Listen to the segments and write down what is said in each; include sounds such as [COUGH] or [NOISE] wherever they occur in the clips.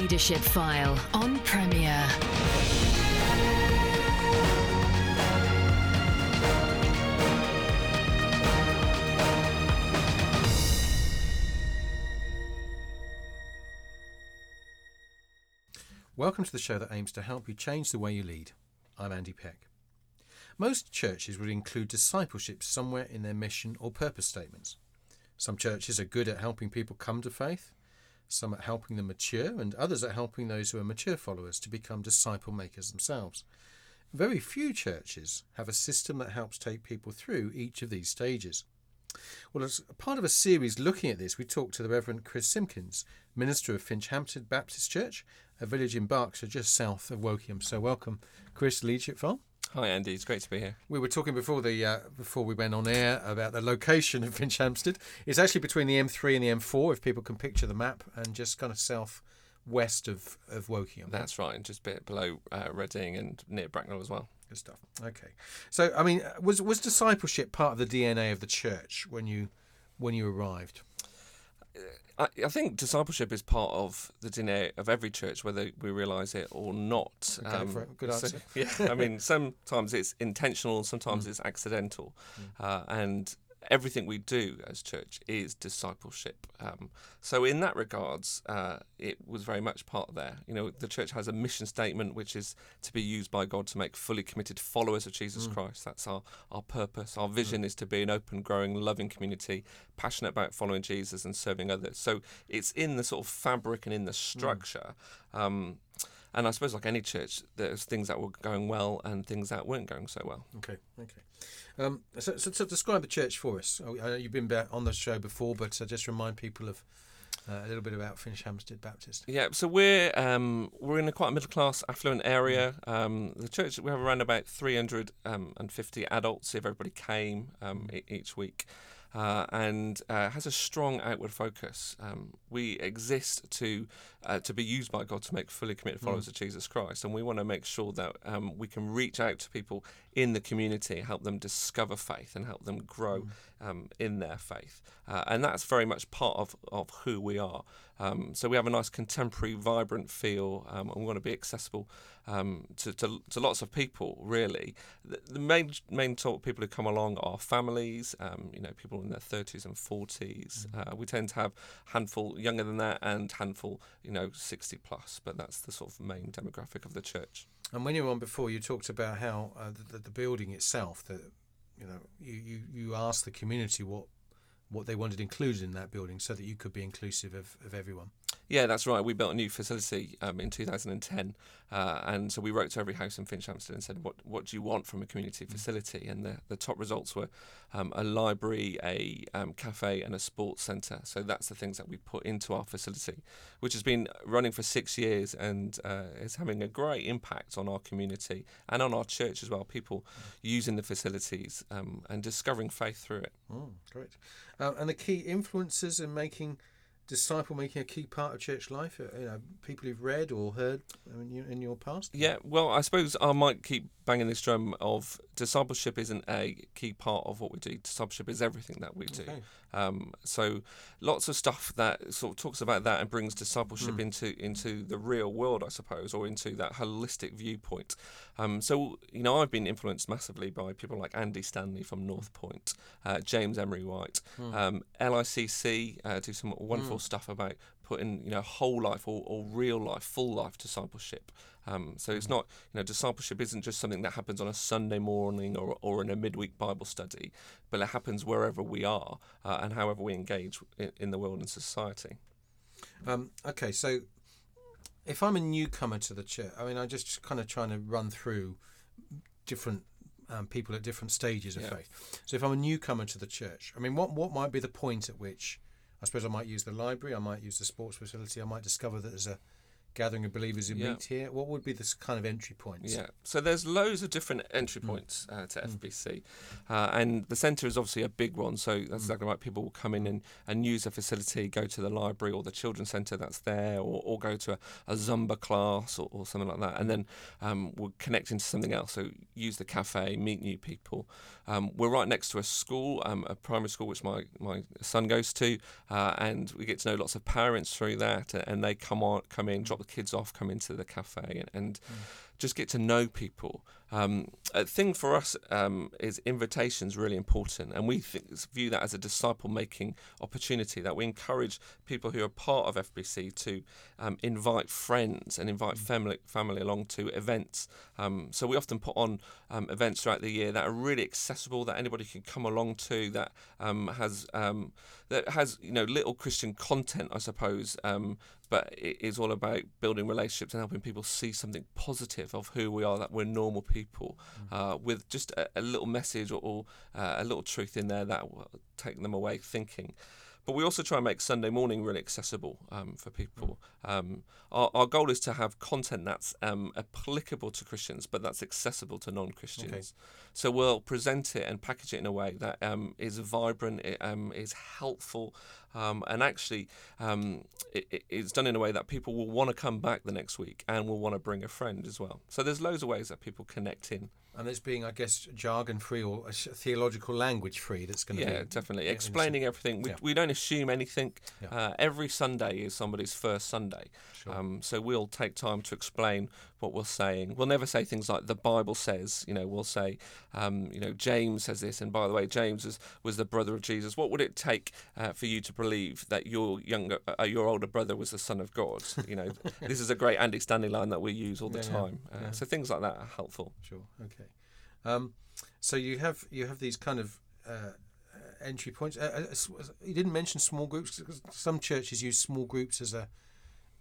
Leadership File on Premier. Welcome to the show that aims to help you change the way you lead. I'm Andy Peck. Most churches would include discipleship somewhere in their mission or purpose statements. Some churches are good at helping people come to faith, some at helping them mature, and others at helping those who are mature followers to become disciple makers themselves. Very few churches have a system that helps take people through each of these stages. Well, as part of a series looking at this, we talked to the Reverend Chris Simpkins, minister of Finchampstead Baptist Church, a village in Berkshire just south of Wokingham. So, welcome, Chris, Leadership Farm. Hi, Andy. It's great to be here. We were talking before the uh, before we went on air about the location of [LAUGHS] Finchampstead. It's actually between the M3 and the M4, if people can picture the map, and just kind of south west of of Wokingham. That's right, and just a bit below uh, Reading and near Bracknell as well. Good stuff. Okay, so I mean, was was discipleship part of the DNA of the church when you when you arrived? I, I think discipleship is part of the DNA of every church, whether we realise it or not. Okay, um, for it. Good so- answer. [LAUGHS] yeah, I mean, [LAUGHS] sometimes it's intentional, sometimes mm. it's accidental, mm. uh, and everything we do as church is discipleship. Um, so, in that regards, uh, it was very much part there. You know, the church has a mission statement which is to be used by God to make fully committed followers of Jesus Christ. That's our, our purpose. Our vision is to be an open, growing, loving community, passionate about following Jesus and serving others. So, it's in the sort of fabric and in the structure. Um, and I suppose, like any church, there's things that were going well and things that weren't going so well. Okay, okay. Um, so, so, so describe the church for us. Oh, I know you've been on the show before, but uh, just remind people of uh, a little bit about Finchampstead Baptist. Yeah, so we're um, we're in a quite middle class, affluent area. Um, the church we have around about 350 adults if everybody came um, e- each week. Uh, and uh, has a strong outward focus. Um, we exist to uh, to be used by God to make fully committed followers of Jesus Christ, and we want to make sure that um, we can reach out to people in the community, help them discover faith, and help them grow um, in their faith. Uh, and that's very much part of, of who we are. Um, so we have a nice contemporary, vibrant feel, um, and we want to be accessible um, to, to, to lots of people. Really, the, the main main sort of people who come along are families, um, you know, people in their thirties and forties. Uh, we tend to have handful younger than that and handful, you know, sixty plus. But that's the sort of main demographic of the church. And when you were on before, you talked about how uh, the, the, the building itself, that you know, you, you, you asked the community what what they wanted included in that building, so that you could be inclusive of, of everyone. Yeah, that's right. We built a new facility um, in 2010, uh, and so we wrote to every house in Finchampstead and said, "What what do you want from a community facility?" And the, the top results were um, a library, a um, cafe, and a sports centre. So that's the things that we put into our facility, which has been running for six years and uh, is having a great impact on our community and on our church as well. People using the facilities um, and discovering faith through it. Oh, great. Uh, and the key influences in making disciple making a key part of church life. Uh, you know, people you've read or heard in your, in your past. Yeah, well, I suppose I might keep banging this drum of discipleship isn't a key part of what we do. Discipleship is everything that we do. Okay. Um, so lots of stuff that sort of talks about that and brings discipleship Hmm. into into the real world, I suppose, or into that holistic viewpoint. Um, so you know, I've been influenced massively by people like Andy Stanley from North Point, uh, James Emery White, Hmm. um, LICC uh, do some wonderful stuff about putting you know whole life or, or real life, full life discipleship. Um, so it's not, you know, discipleship isn't just something that happens on a Sunday morning or, or in a midweek Bible study, but it happens wherever we are uh, and however we engage in, in the world and society. Um, okay, so if I'm a newcomer to the church, I mean, I'm just kind of trying to run through different um, people at different stages of Yeah. faith. So if I'm a newcomer to the church, I mean, what what might be the point at which I suppose I might use the library, I might use the sports facility, I might discover that there's a gathering of believers who Yeah. meet here. What would be the s- kind of entry points? Yeah, so there's loads of different entry points uh, to FBC, uh, and the centre is obviously a big one. So that's exactly right. People will come in and, and use a facility, go to the library or the children's centre that's there, or, or go to a, a Zumba class or, or something like that, and then um, we'll connect into something else. So use the cafe, meet new people. Um, we're right next to a school, um, a primary school which my, my son goes to, uh, and we get to know lots of parents through that, and they come on, come in, drop the kids off, come into the cafe, and, and just get to know people. Um, a thing for us um, is invitations really important, and we think, view that as a disciple making opportunity. That we encourage people who are part of FBC to um, invite friends and invite family family along to events. Um, so we often put on um, events throughout the year that are really accessible, that anybody can come along to, that um, has that has you know little Christian content, I suppose, um, but it is all about building relationships and helping people see something positive of who we are, that we're normal people, mm. uh, with just a, a, little message or, or uh, a little truth in there that will take them away thinking. But we also try and make Sunday morning really accessible um, for people. Um, our, our, goal is to have content that's um, applicable to Christians, but that's accessible to non Christians. Okay. So we'll present it and package it in a way that um, is vibrant, it, um, is helpful, um, and actually it, it's done in a way that people will want to come back the next week and will want to bring a friend as well. So there's loads of ways that people connect in and it's being, I guess, jargon free or theological language free. That's going to be. yeah, be definitely explaining everything. We, yeah. we don't assume anything. Yeah. Uh, every Sunday is somebody's first Sunday, sure. um, so we'll take time to explain what we're saying. We'll never say things like the Bible says. You know, we'll say, um, you know, James says this, and by the way, James was, was the brother of Jesus. What would it take uh, for you to believe that your younger, uh, your older brother was the son of God? You know, [LAUGHS] this is a great Andy Stanley line that we use all the yeah, time. Uh, so things like that are helpful. Sure. Okay. Um, so you have you have these kind of uh, entry points. Uh, uh you didn't mention small groups. Some churches use small groups as a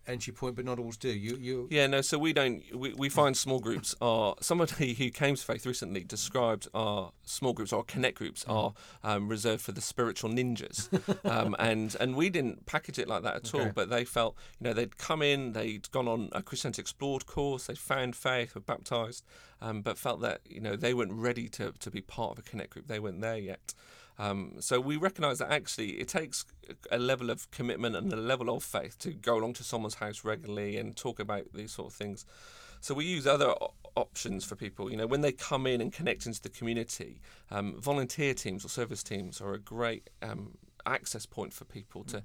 entry point, but not always do. You, you. Yeah, no. So we don't. We, we find small groups are somebody [LAUGHS] who came to faith recently described our small groups, our connect groups, mm. are um, reserved for the spiritual ninjas, [LAUGHS] um, and and we didn't package it like that at okay. all. But they felt, you know, they'd come in, they'd gone on a Christianity Explored course, they found faith, were baptized, um, but felt that you know they weren't ready to to be part of a connect group. They weren't there yet. Um, so we recognise that actually it takes a level of commitment and a level of faith to go along to someone's house regularly and talk about these sort of things. So we use other options for people. You know, when they come in and connect into the community, um, volunteer teams or service teams are a great um, access point for people to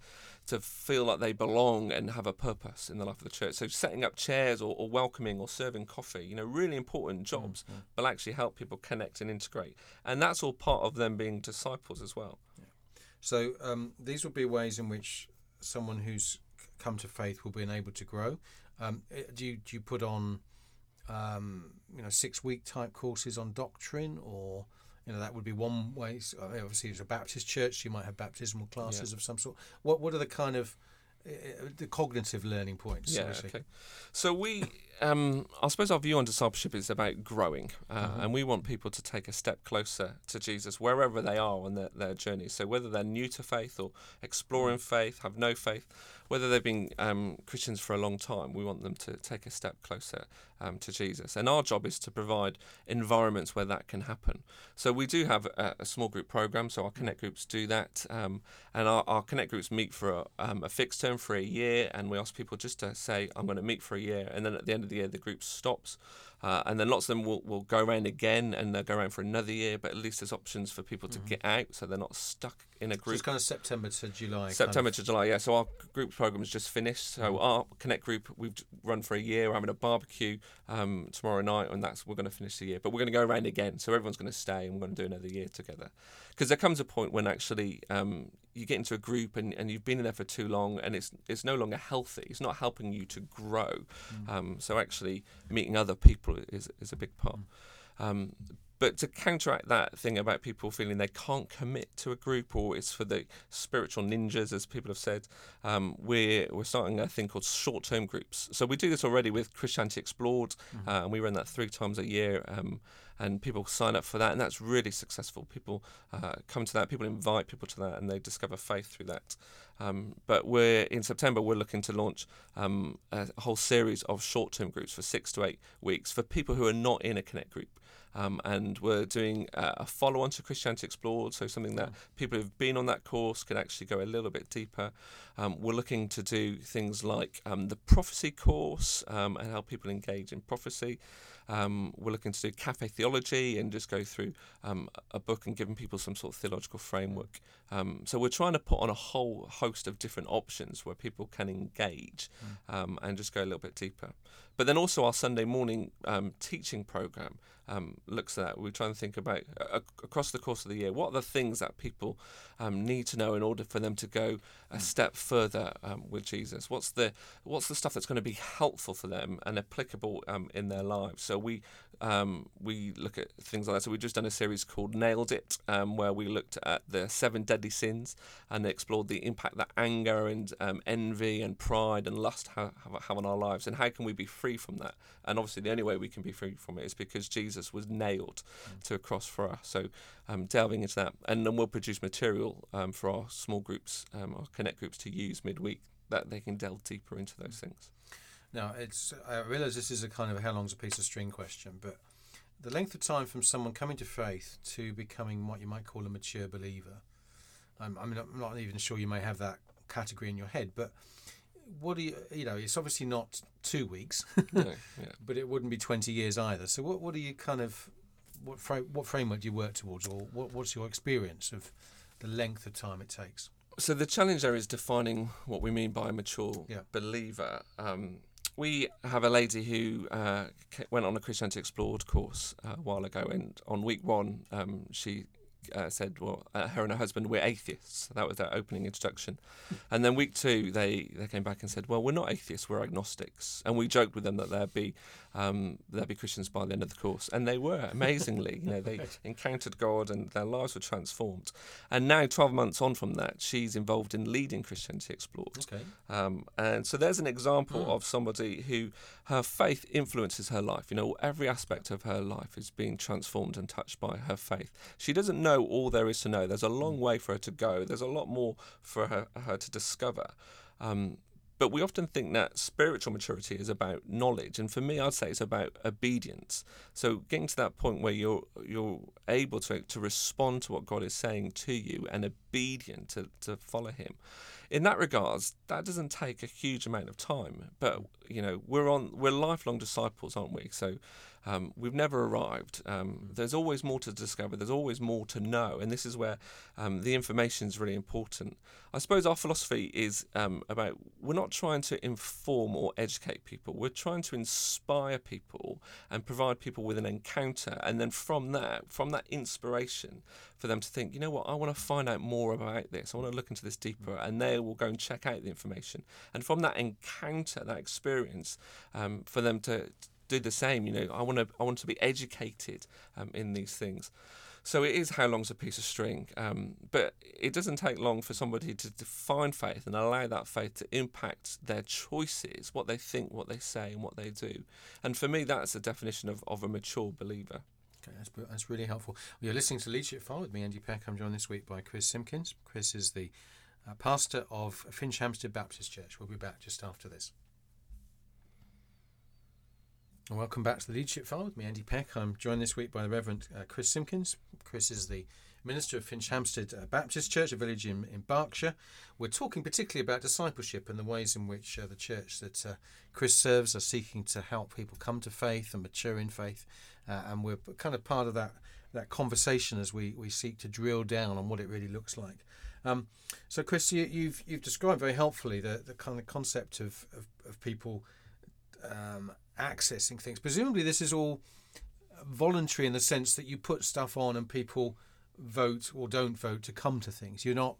to feel like they belong and have a purpose in the life of the church. So setting up chairs or, or welcoming or serving coffee, you know, really important jobs, mm-hmm. but actually help people connect and integrate. And that's all part of them being disciples as well. Yeah. So um, these will be ways in which someone who's come to faith will be able to grow. Um, eh, do you do you put on um, you know six week type courses on doctrine or you know that would be one way. So obviously, it's a Baptist church. You might have baptismal classes yeah. of some sort. What what are the kind of uh, the cognitive learning points? Yeah, okay. So we, um, I suppose our view on discipleship is about growing, uh, mm-hmm. and we want people to take a step closer to Jesus wherever they are on their, their journey. So whether they're new to faith or exploring mm. faith, have no faith, whether they've been um, Christians for a long time, we want them to take a step closer um, to Jesus. And our job is to provide environments where that can happen. So we do have a, a small group program, so our Connect groups do that. Um, and our, our, Connect groups meet for a, um, a, fixed term for a year, and we ask people just to say, I'm going to meet for a year. And then at the end of the year, the group stops. Uh, and then lots of them will, will go around again and they'll go around for another year, but at least there's options for people to mm-hmm. get out so they're not stuck in a group. So it's kind of September to July. September of... to July, yeah. So our group program is just finished. So mm-hmm. our Connect group, we've run for a year. We're having a barbecue um, tomorrow night, and that's we're going to finish the year. But we're going to go around again. So everyone's going to stay and we're going to do another year together. Because there comes a point when actually um, you get into a group and, and you've been in there for too long and it's it's no longer healthy. It's not helping you to grow. Mm. Um, so actually meeting other people is is a big part. Mm. But to counteract that thing about people feeling they can't commit to a group or it's for the spiritual ninjas, as people have said, um, we're, we're starting a thing called short term groups. So we do this already with Christianity Explored, mm-hmm. uh, and we run that three times a year. Um, and people sign up for that, and that's really successful. People uh, come to that, people invite people to that, and they discover faith through that. Um, but we're in September, we're looking to launch um, a whole series of short term groups for six to eight weeks for people who are not in a Connect group. Um, and we're doing uh, a follow on to Christianity Explored, so something that people who've been on that course can actually go a little bit deeper. Um, we're looking to do things like um, the prophecy course um, and help people engage in prophecy. Um, we're looking to do cafe theology and just go through um, a book and giving people some sort of theological framework. Um, so we're trying to put on a whole host of different options where people can engage um, and just go a little bit deeper. But then also our Sunday morning um, teaching program um, looks at that. We're trying to think about uh, across the course of the year what are the things that people um, need to know in order for them to go a step further um, with Jesus. What's the what's the stuff that's going to be helpful for them and applicable um, in their lives? So we um, we look at things like that. So we've just done a series called Nailed It, um, where we looked at the seven deadly sins and explored the impact that anger and envy and pride and lust have, have on our lives and how can we be free from that. And obviously, the only way we can be free from it is because Jesus was nailed mm. to a cross for us. So, um, delving into that, and then we'll produce material um, for our small groups, um, our connect groups to use midweek that they can delve deeper into those things. Now, it's I realise this is a kind of how long's a piece of string question, but the length of time from someone coming to faith to becoming what you might call a mature believer. I'm, I mean, I'm not even sure you may have that category in your head, but what do you you know it's obviously not two weeks [LAUGHS] no, yeah. but it wouldn't be 20 years either so what what do you kind of what frame, what framework do you work towards or what, what's your experience of the length of time it takes so the challenge there is defining what we mean by a mature yeah. believer um, we have a lady who uh, went on a Christianity Explored course uh, a while ago, and on week one, um, she uh, said, well, uh, her and her husband, we're atheists. That was their opening introduction. And then week two, they, they came back and said, well, we're not atheists, we're agnostics. And we joked with them that there'd be um, there'd be Christians by the end of the course, and they were amazingly. you know, they [LAUGHS] encountered God and their lives were transformed. And now, twelve months on from that, she's involved in leading Christianity Explored. Okay. Um, and so there's an example oh. of somebody who her faith influences her life. You know, every aspect of her life is being transformed and touched by her faith. She doesn't know all there is to know. There's a long way for her to go. There's a lot more for her, her to discover. Um, but we often think that spiritual maturity is about knowledge, and for me, I'd say it's about obedience. So getting to that point where you're you're able to to respond to what God is saying to you and obedient to, to follow Him. In that regards, that doesn't take a huge amount of time. But you know, we're on we're lifelong disciples, aren't we? So um, we've never arrived. Um, there's always more to discover. There's always more to know, and this is where um, the information is really important. I suppose our philosophy is um, about we're not trying to inform or educate people. We're trying to inspire people and provide people with an encounter, and then from that, from that inspiration, for them to think, you know what, I want to find out more about this. I want to look into this deeper, and they will go and check out the information. And from that encounter, that experience, um, for them to do the same. You know, I want to I want to be educated um, in these things. So it is how long's a piece of string, um, but it doesn't take long for somebody to define faith and allow that faith to impact their choices, what they think, what they say, and what they do. And for me, that's the definition of, of a mature believer. Okay, that's, that's really helpful. You're listening to Leadership File with me, Andy Peck. I'm joined this week by Chris Simpkins. Chris is the uh, pastor of Finchampstead Baptist Church. We'll be back just after this. And welcome back to the Leadership File with me, Andy Peck. I'm joined this week by the Reverend uh, Chris Simpkins. Chris is the minister of Finchampstead uh, Baptist Church, a village in, in Berkshire. We're talking particularly about discipleship and the ways in which uh, the church that uh, Chris serves are seeking to help people come to faith and mature in faith. Uh, and we're kind of part of that that conversation as we, we seek to drill down on what it really looks like. Um, so, Chris, you, have you've, you've described very helpfully the, the kind of concept of, of, of people um, accessing things. Presumably, this is all voluntary in the sense that you put stuff on and people vote or don't vote to come to things. You're not,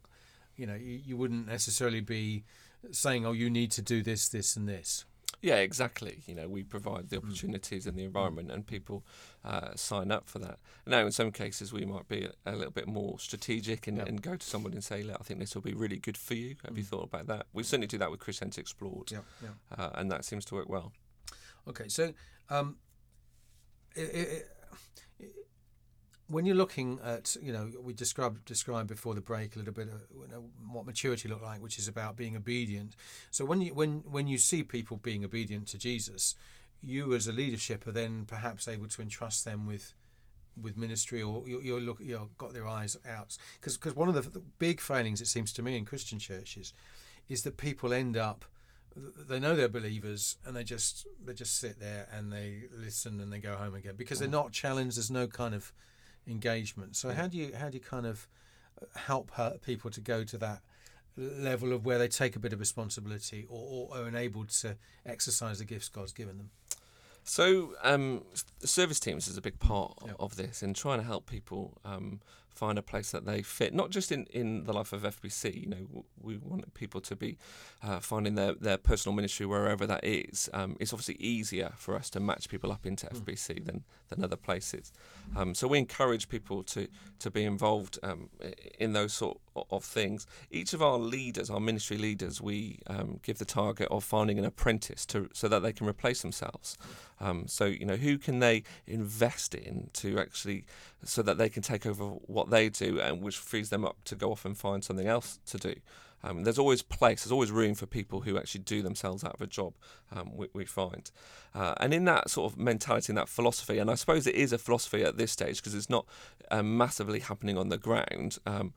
you know, you, you wouldn't necessarily be saying, oh, you need to do this, this, and this. Yeah, exactly. You know, we provide the mm. opportunities and the environment, and people uh, sign up for that. Now, in some cases, we might be a, a little bit more strategic and, and, go to someone and say, "Look, I think this will be really good for you. Have mm. you thought about that?" We certainly do that with Christianity Explored, yeah, yeah. Uh, and that seems to work well. Okay, so um, it, when you're looking at, you know, we described described before the break a little bit of, you know, what maturity looked like, which is about being obedient. So when you when when you see people being obedient to Jesus, you as a leadership are then perhaps able to entrust them with with ministry or you're, you're look you know got their eyes out because because one of the, the big failings it seems to me in Christian churches is that people end up they know they're believers and they just they just sit there and they listen and they go home again because they're mm. not challenged. There's no kind of engagement. So how do you how do you kind of uh, help her, people to go to that level of where they take a bit of responsibility or, or are enabled to exercise the gifts God's given them? So, um, service teams is a big part Yep. of this in trying to help people um, find a place that they fit, not just in, in the life of FBC. You know, we want people to be uh, finding their, their personal ministry wherever that is. Um, it's obviously easier for us to match people up into FBC than, than other places. Um, so we encourage people to, to be involved um, in those sort of things. Each of our leaders, our ministry leaders, we um, give the target of finding an apprentice to so that they can replace themselves. Um, so you know, who can they invest in to actually so that they can take over what they do, and which frees them up to go off and find something else to do. Um, there's always place, there's always room for people who actually do themselves out of a job. Um, we, we find, uh, and in that sort of mentality and that philosophy, and I suppose it is a philosophy at this stage because it's not um, massively happening on the ground. Um,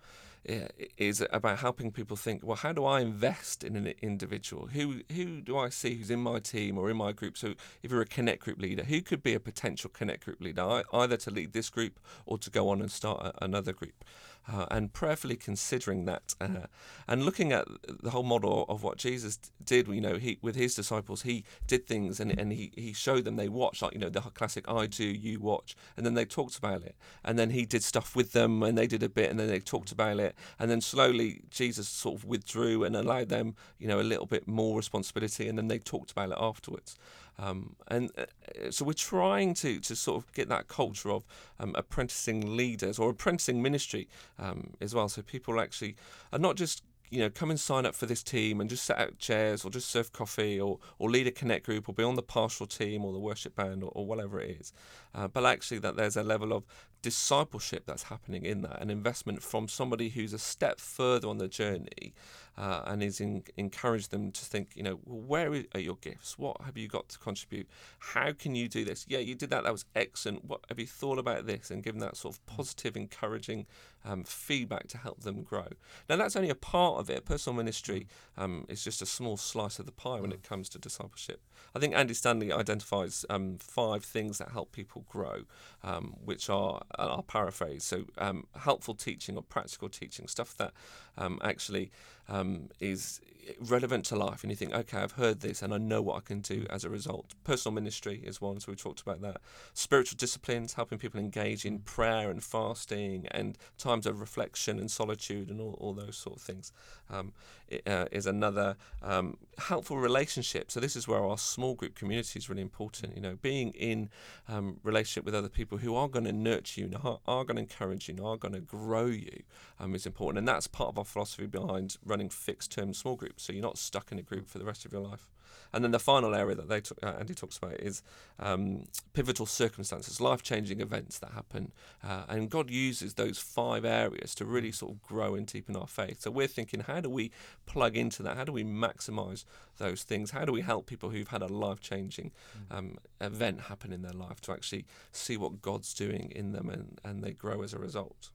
is about helping people think, well, how do I invest in an individual? Who who do I see who's in my team or in my group? So if you're a connect group leader, who could be a potential connect group leader, either to lead this group or to go on and start another group? Uh, and prayerfully considering that uh, and looking at the whole model of what Jesus did, you know, he with his disciples, he did things and, and he, he showed them, they watched, like, you know, the classic I do, you watch, and then they talked about it. And then he did stuff with them and they did a bit and then they talked about it. And then slowly Jesus sort of withdrew and allowed them, you know, a little bit more responsibility and then they talked about it afterwards. Um, and uh, so we're trying to, to sort of get that culture of um, apprenticing leaders or apprenticing ministry um, as well. So people actually are not just you know come and sign up for this team and just set out chairs or just serve coffee or, or lead a connect group or be on the pastoral team or the worship band or, or whatever it is uh, but actually that there's a level of discipleship that's happening in that an investment from somebody who's a step further on the journey uh, and is in, encourage them to think, you know, well, where are your gifts? What have you got to contribute? How can you do this? Yeah, you did that. That was excellent. What have you thought about this? And them that sort of positive, encouraging um, feedback to help them grow. Now, that's only a part of it. Personal ministry um, is just a small slice of the pie when it comes to discipleship. I think Andy Stanley identifies um, five things that help people grow, um, which are, and I'll paraphrase, so um, helpful teaching or practical teaching, stuff that um, actually um, is relevant to life. And you think, okay, I've heard this and I know what I can do as a result. Personal ministry is one, so we talked about that. Spiritual disciplines, helping people engage in prayer and fasting and times of reflection and solitude and all, all those sort of things um, i- uh, is another um, helpful relationship. So this is where our small group community is really important. You know, being in um, relationship with other people who are going to nurture you, and are, are going to encourage you, and are going to grow you um, is important. And that's part of our philosophy behind running fixed term small groups. So you're not stuck in a group for the rest of your life. And then the final area that they t- uh, Andy talks about is um, pivotal circumstances, life changing events that happen. Uh, and God uses those five areas to really sort of grow and deepen our faith. So we're thinking, how do we plug into that? How do we maximize those things? How do we help people who've had a life changing um, event happen in their life to actually see what God's doing in them and, and they grow as a result?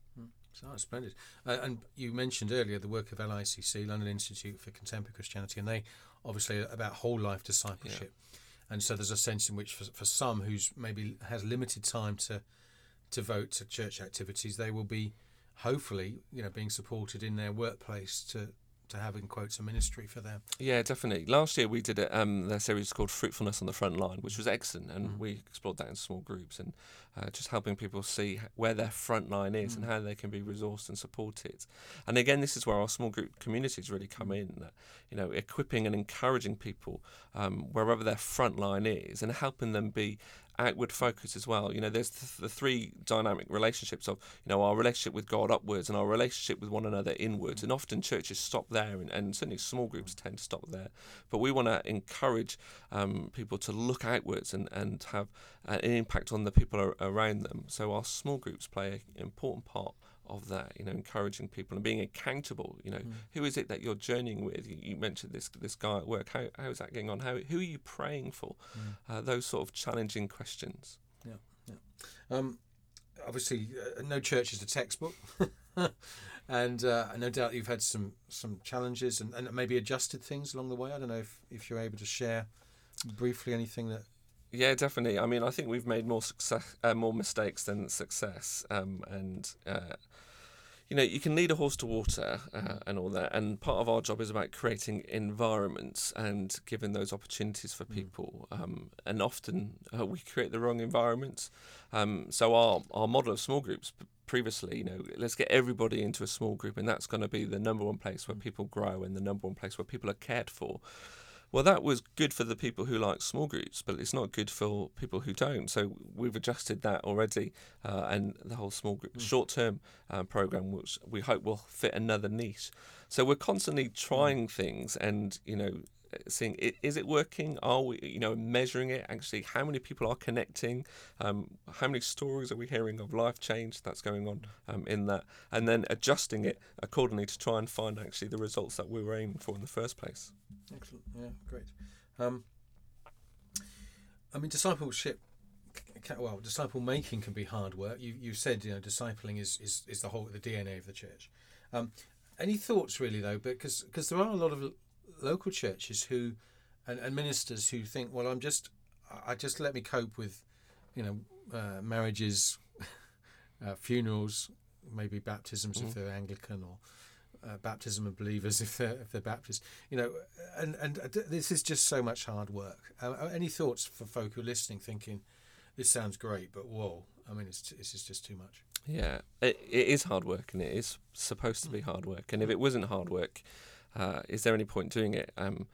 So that's splendid. Uh, and you mentioned earlier the work of LICC, London Institute for Contemporary Christianity, and they obviously are about whole life discipleship. And so there's a sense in which, for, for some who's maybe has limited time to to vote to church activities, they will be hopefully you know being supported in their workplace to to have in quotes a ministry for them. Yeah, definitely. Last year we did a, um, their series called Fruitfulness on the Front Line, which was excellent, and we explored that in small groups and uh, just helping people see where their front line is and how they can be resourced and supported. And again, this is where our small group communities really come in. That, you know, equipping and encouraging people um, wherever their front line is, and helping them be outward focus as well. You know, there's th- the three dynamic relationships of, you know, our relationship with God upwards and our relationship with one another inwards. And often churches stop there, and, and certainly small groups tend to stop there. But we want to encourage um, people to look outwards and, and have uh, an impact on the people ar- around them. So our small groups play an important part of that, you know, encouraging people and being accountable. You know, who is it that you're journeying with? You, you mentioned this this guy at work. How how is that going on? How who are you praying for? Uh, those sort of challenging questions. Yeah, yeah. Um, obviously, uh, no church is a textbook, [LAUGHS] and uh, no doubt you've had some some challenges and, and maybe adjusted things along the way. I don't know if, if you're able to share briefly anything that. Yeah, definitely. I mean, I think we've made more success, uh, more mistakes than success, um, and uh, you know, you can lead a horse to water uh, and all that. And part of our job is about creating environments and giving those opportunities for people. Um, and often uh, we create the wrong environments. Um, so our our model of small groups previously, you know, let's get everybody into a small group, and that's going to be the number one place where people grow and the number one place where people are cared for. Well, that was good for the people who like small groups, but it's not good for people who don't. So we've adjusted that already, uh, and the whole small group mm. short-term uh, program, which we hope will fit another niche. So we're constantly trying mm. things, and you know, seeing is it working? Are we, you know, measuring it? Actually, how many people are connecting? Um, how many stories are we hearing of life change that's going on um, in that? And then adjusting it accordingly to try and find actually the results that we were aiming for in the first place. Excellent. Yeah, great. Um, I mean, discipleship. Well, disciple making can be hard work. You you said you know discipling is is, is the whole the DNA of the church. Um, any thoughts really though, because because there are a lot of local churches who and, and ministers who think, well, I'm just I just let me cope with, you know, uh, marriages, [LAUGHS] uh, funerals, maybe baptisms mm-hmm. if they're Anglican or uh, baptism of believers if they're if they're Baptist. You know, and and this is just so much hard work. Uh, uh, any thoughts for folk who are listening, thinking this sounds great, but whoa, I mean, it's this is just too much. Yeah, it, it is hard work, and it is supposed to be hard work. And if it wasn't hard work, uh, is there any point doing it? Um,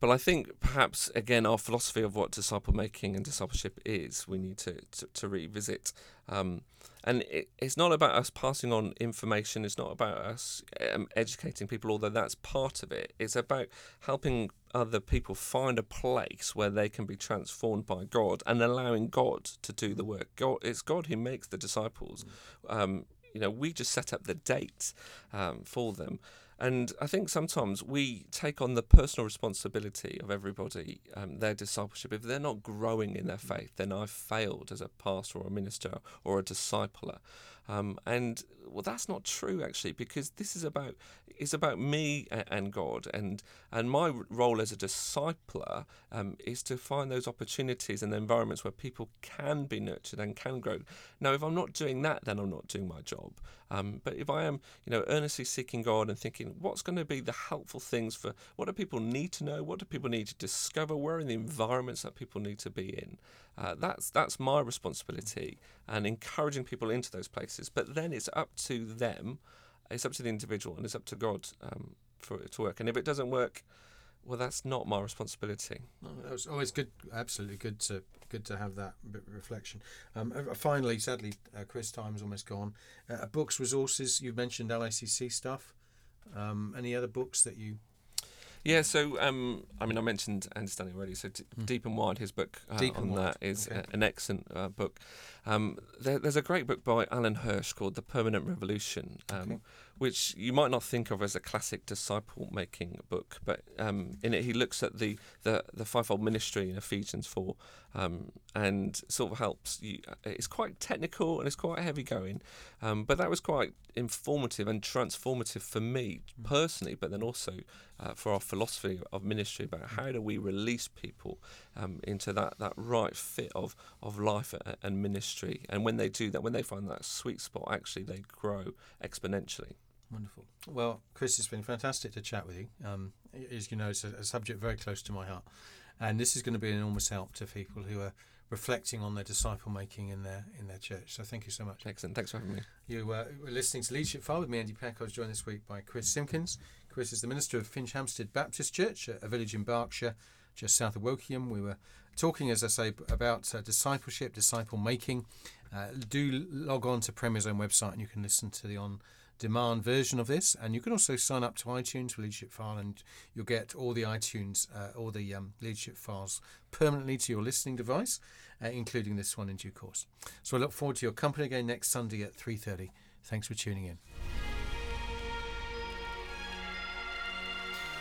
but I think perhaps again our philosophy of what disciple making and discipleship is we need to to, to revisit. Um, and it, it's not about us passing on information. It's not about us um, educating people, although that's part of it. It's about helping other people find a place where they can be transformed by God and allowing God to do the work. God, it's God who makes the disciples. Mm. Um, you know, we just set up the date um, for them. And I think sometimes we take on the personal responsibility of everybody, um, their discipleship. If they're not growing in their faith, then I've failed as a pastor or a minister or a discipler. Um, and well, that's not true actually, because this is about it's about me and God, and and my role as a discipler um, is to find those opportunities and environments where people can be nurtured and can grow. Now, if I'm not doing that, then I'm not doing my job. Um, but if I am, you know, earnestly seeking God and thinking, what's going to be the helpful things for what do people need to know? What do people need to discover? Where are the environments that people need to be in? Uh, that's that's my responsibility and encouraging people into those places. But then it's up to them, it's up to the individual, and it's up to God um, for it to work. And if it doesn't work, well, that's not my responsibility. No, that was always good. Absolutely good to good to have that reflection. Um, finally, sadly, uh, Chris, time's almost gone. Uh, books, resources. You've mentioned LICC stuff. Um, any other books that you yeah, so um, I mean, I mentioned Andy Stanley already. So D- mm. Deep and Wide, his book uh, on that is okay. a, an excellent uh, book. Um, there, there's a great book by Alan Hirsch called The Permanent Revolution, um, okay. Which you might not think of as a classic disciple-making book, but um, in it he looks at the, the, the fivefold ministry in Ephesians 4 um, and sort of helps you. Uh, it's quite technical and it's quite heavy going, um, but that was quite informative and transformative for me personally, but then also uh, for our philosophy of ministry about how do we release people um, into that, that right fit of, of life and ministry. And when they do that, when they find that sweet spot, actually they grow exponentially. Wonderful. Well, Chris, it's been fantastic to chat with you. Um, as you know, it's a, a subject very close to my heart. And this is going to be an enormous help to people who are reflecting on their disciple making in their in their church. So thank you so much. Excellent. Thanks for having me. You uh, were listening to Leadership File with me, Andy Peck. I was joined this week by Chris Simpkins. Chris is the minister of Finchampstead Baptist Church, a village in Berkshire, just south of Wokingham. We were talking, as I say, about uh, discipleship, disciple making. Uh, do log on to Premier's own website and you can listen to the on demand version of this. And you can also sign up to iTunes for Leadership File and you'll get all the iTunes, uh, all the um, Leadership Files permanently to your listening device, uh, including this one in due course. So I look forward to your company again next Sunday at 3.30. Thanks for tuning in.